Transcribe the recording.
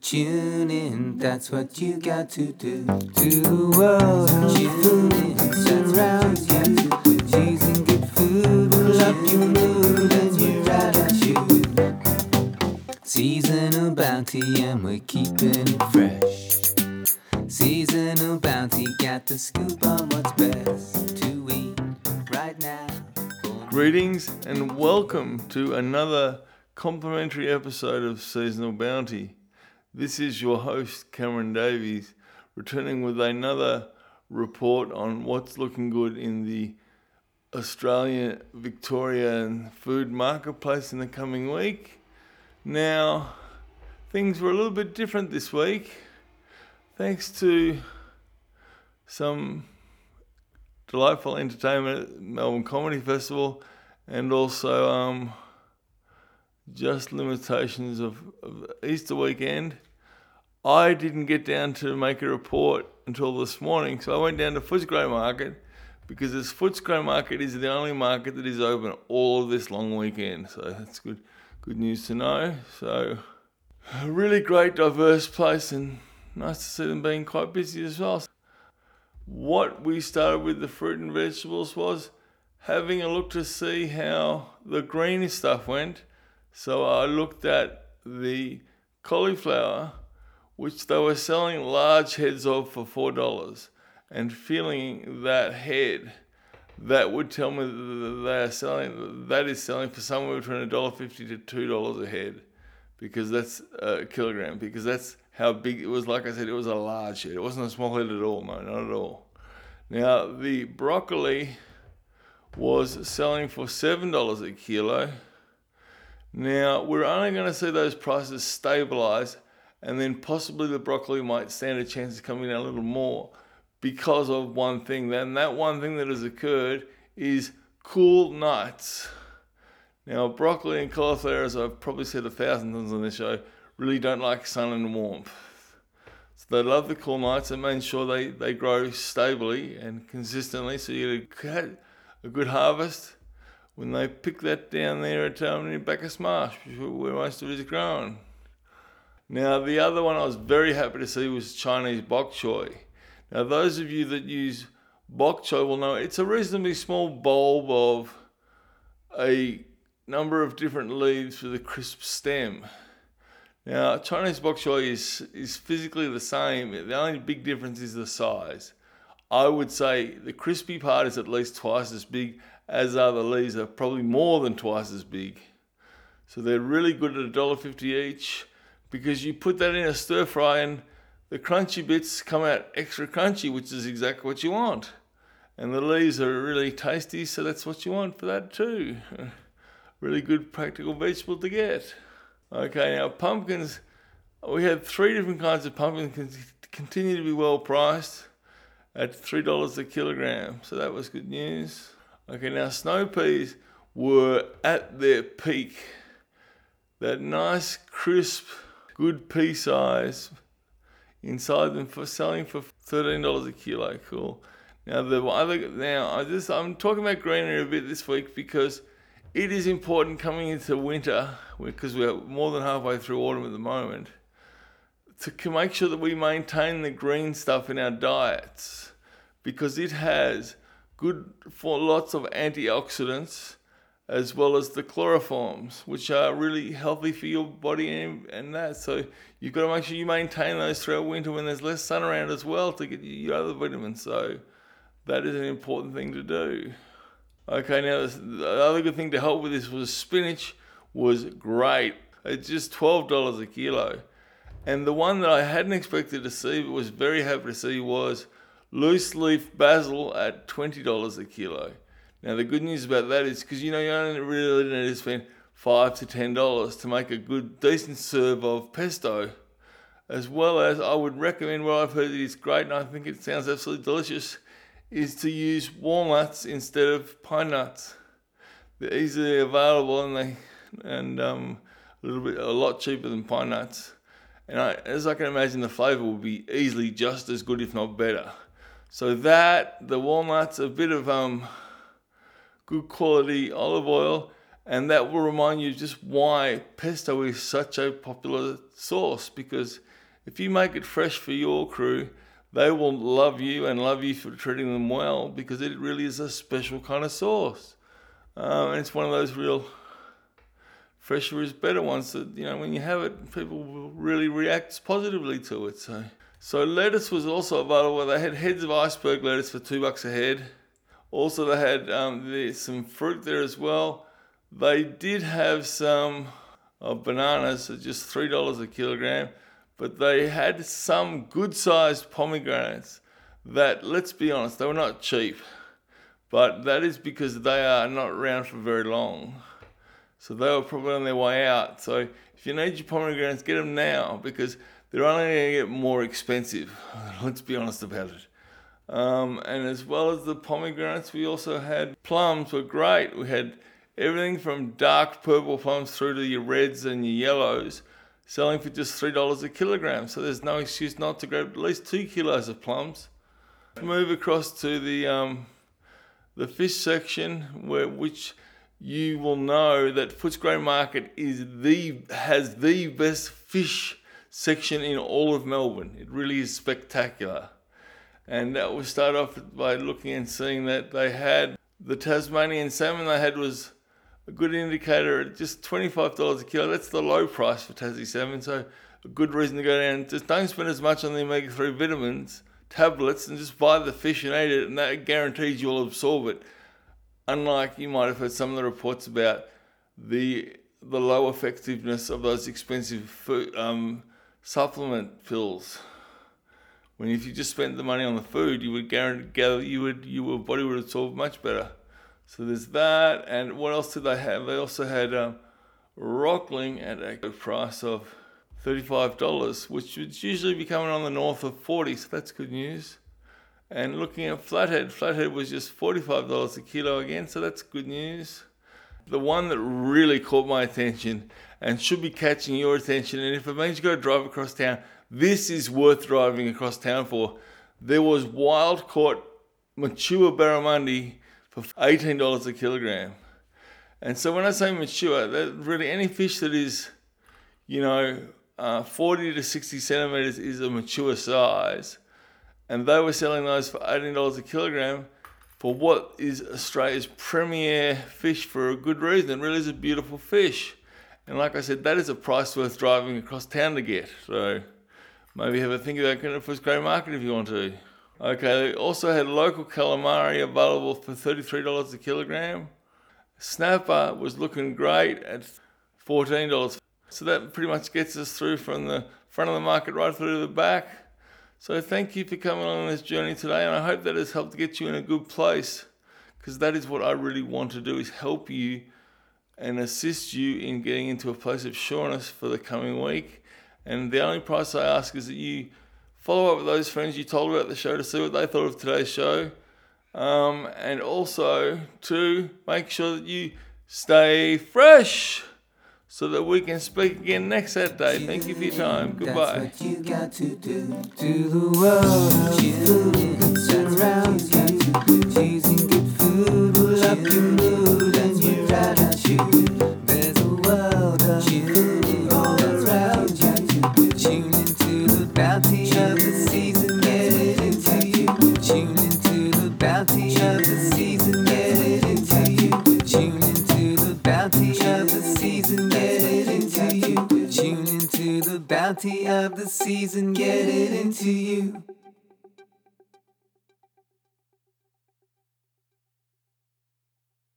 tune in, that's what you got to do. To the world tune in, surrounds you. Cheese and good food will up your mood and your attitude. Seasonal bounty, and we're keeping it fresh. Seasonal bounty, got the scoop on what's best to eat right now. Greetings and welcome to another complimentary episode of Seasonal Bounty. This is your host, Cameron Davies, returning with another report on what's looking good in the Australian Victorian food marketplace in the coming week. Now, things were a little bit different this week, thanks to some delightful entertainment at Melbourne Comedy Festival and also um, just limitations of, of Easter weekend. I didn't get down to make a report until this morning, so I went down to Footscray Market because this Footscray Market is the only market that is open all of this long weekend. So that's good, good news to know. So a really great, diverse place, and nice to see them being quite busy as well. What we started with the fruit and vegetables was having a look to see how the green stuff went. So I looked at the cauliflower, which they were selling large heads of for four dollars, and feeling that head, that would tell me that they are selling that is selling for somewhere between a dollar fifty to two dollars a head, because that's a kilogram. Because that's how big it was. Like I said, it was a large head. It wasn't a small head at all. No, not at all. Now the broccoli was selling for seven dollars a kilo. Now we're only going to see those prices stabilize, and then possibly the broccoli might stand a chance of coming down a little more because of one thing. Then that one thing that has occurred is cool nights. Now broccoli and cauliflower, as I've probably said a thousand times on this show, really don't like sun and warmth. So they love the cool nights and make sure they, they grow stably and consistently so you get a good harvest when they pick that down there at um, Bacchus Marsh, where most of it is grown. Now, the other one I was very happy to see was Chinese bok choy. Now, those of you that use bok choy will know it's a reasonably small bulb of a number of different leaves with a crisp stem. Now, Chinese bok choy is, is physically the same. The only big difference is the size. I would say the crispy part is at least twice as big, as are the leaves are probably more than twice as big. So they're really good at $1.50 each because you put that in a stir fry and the crunchy bits come out extra crunchy, which is exactly what you want. And the leaves are really tasty, so that's what you want for that too. really good practical vegetable to get. Okay, now pumpkins, we had three different kinds of pumpkins continue to be well priced at three dollars a kilogram. So that was good news. Okay, now snow peas were at their peak. That nice, crisp, good pea size inside them for selling for thirteen dollars a kilo. Cool. Now the other now I just I'm talking about greenery a bit this week because it is important coming into winter because we're more than halfway through autumn at the moment to make sure that we maintain the green stuff in our diets because it has good for lots of antioxidants as well as the chloroforms which are really healthy for your body and, and that. So you've got to make sure you maintain those throughout winter when there's less sun around as well to get your other vitamins. So that is an important thing to do. Okay now the other good thing to help with this was spinach was great. It's just $12 a kilo. And the one that I hadn't expected to see, but was very happy to see, was loose leaf basil at $20 a kilo. Now, the good news about that is because you know, you only really need to spend 5 to $10 to make a good, decent serve of pesto. As well as, I would recommend what I've heard that is great, and I think it sounds absolutely delicious, is to use walnuts instead of pine nuts. They're easily available and they and um, a little bit a lot cheaper than pine nuts. And I, as I can imagine, the flavour will be easily just as good, if not better. So that the walnuts, a bit of um, good quality olive oil, and that will remind you just why pesto is such a popular sauce. Because if you make it fresh for your crew, they will love you and love you for treating them well because it really is a special kind of sauce. Um, and it's one of those real fresher is better ones that, you know, when you have it, people will really react positively to it. So, so lettuce was also available. They had heads of iceberg lettuce for two bucks a head. Also, they had um, some fruit there as well. They did have some uh, bananas at just three dollars a kilogram, but they had some good-sized pomegranates that, let's be honest, they were not cheap. But that is because they are not around for very long. So they were probably on their way out. So if you need your pomegranates, get them now because they're only going to get more expensive. Let's be honest about it. Um, and as well as the pomegranates, we also had plums were great. We had everything from dark purple plums through to your reds and your yellows, selling for just three dollars a kilogram. So there's no excuse not to grab at least two kilos of plums. Move across to the um, the fish section, where which you will know that Footscray Market is the has the best fish section in all of Melbourne. It really is spectacular. And that was start off by looking and seeing that they had the Tasmanian salmon they had was a good indicator at just $25 a kilo. That's the low price for Tassie salmon, so a good reason to go down. Just don't spend as much on the omega 3 vitamins tablets and just buy the fish and eat it, and that guarantees you'll absorb it. Unlike you might have heard some of the reports about the the low effectiveness of those expensive food, um, supplement pills when if you just spent the money on the food, you would guarantee you would your body would absorb much better. So there's that, and what else did they have? They also had um, Rockling at a price of thirty-five dollars, which would usually be coming on the north of forty. So that's good news. And looking at Flathead, Flathead was just forty-five dollars a kilo again, so that's good news. The one that really caught my attention and should be catching your attention, and if it means you got to drive across town, this is worth driving across town for. There was wild caught mature barramundi for $18 a kilogram. And so when I say mature, that really any fish that is, you know, uh, 40 to 60 centimeters is a mature size. And they were selling those for $18 a kilogram for what is Australia's premier fish for a good reason. It really is a beautiful fish. And like I said, that is a price worth driving across town to get. So Maybe have a think about Footscray Market if you want to. Okay, they also had local calamari available for $33 a kilogram. Snapper was looking great at $14. So that pretty much gets us through from the front of the market right through to the back. So thank you for coming on this journey today, and I hope that has helped get you in a good place, because that is what I really want to do: is help you and assist you in getting into a place of sureness for the coming week. And the only price I ask is that you follow up with those friends you told about the show to see what they thought of today's show. Um, and also to make sure that you stay fresh so that we can speak again next Saturday. Thank you for your time. Goodbye. Bounty of the season, get it into you. Tune into the bounty of the season, get it into you. Tune into the bounty of the season, get it into you.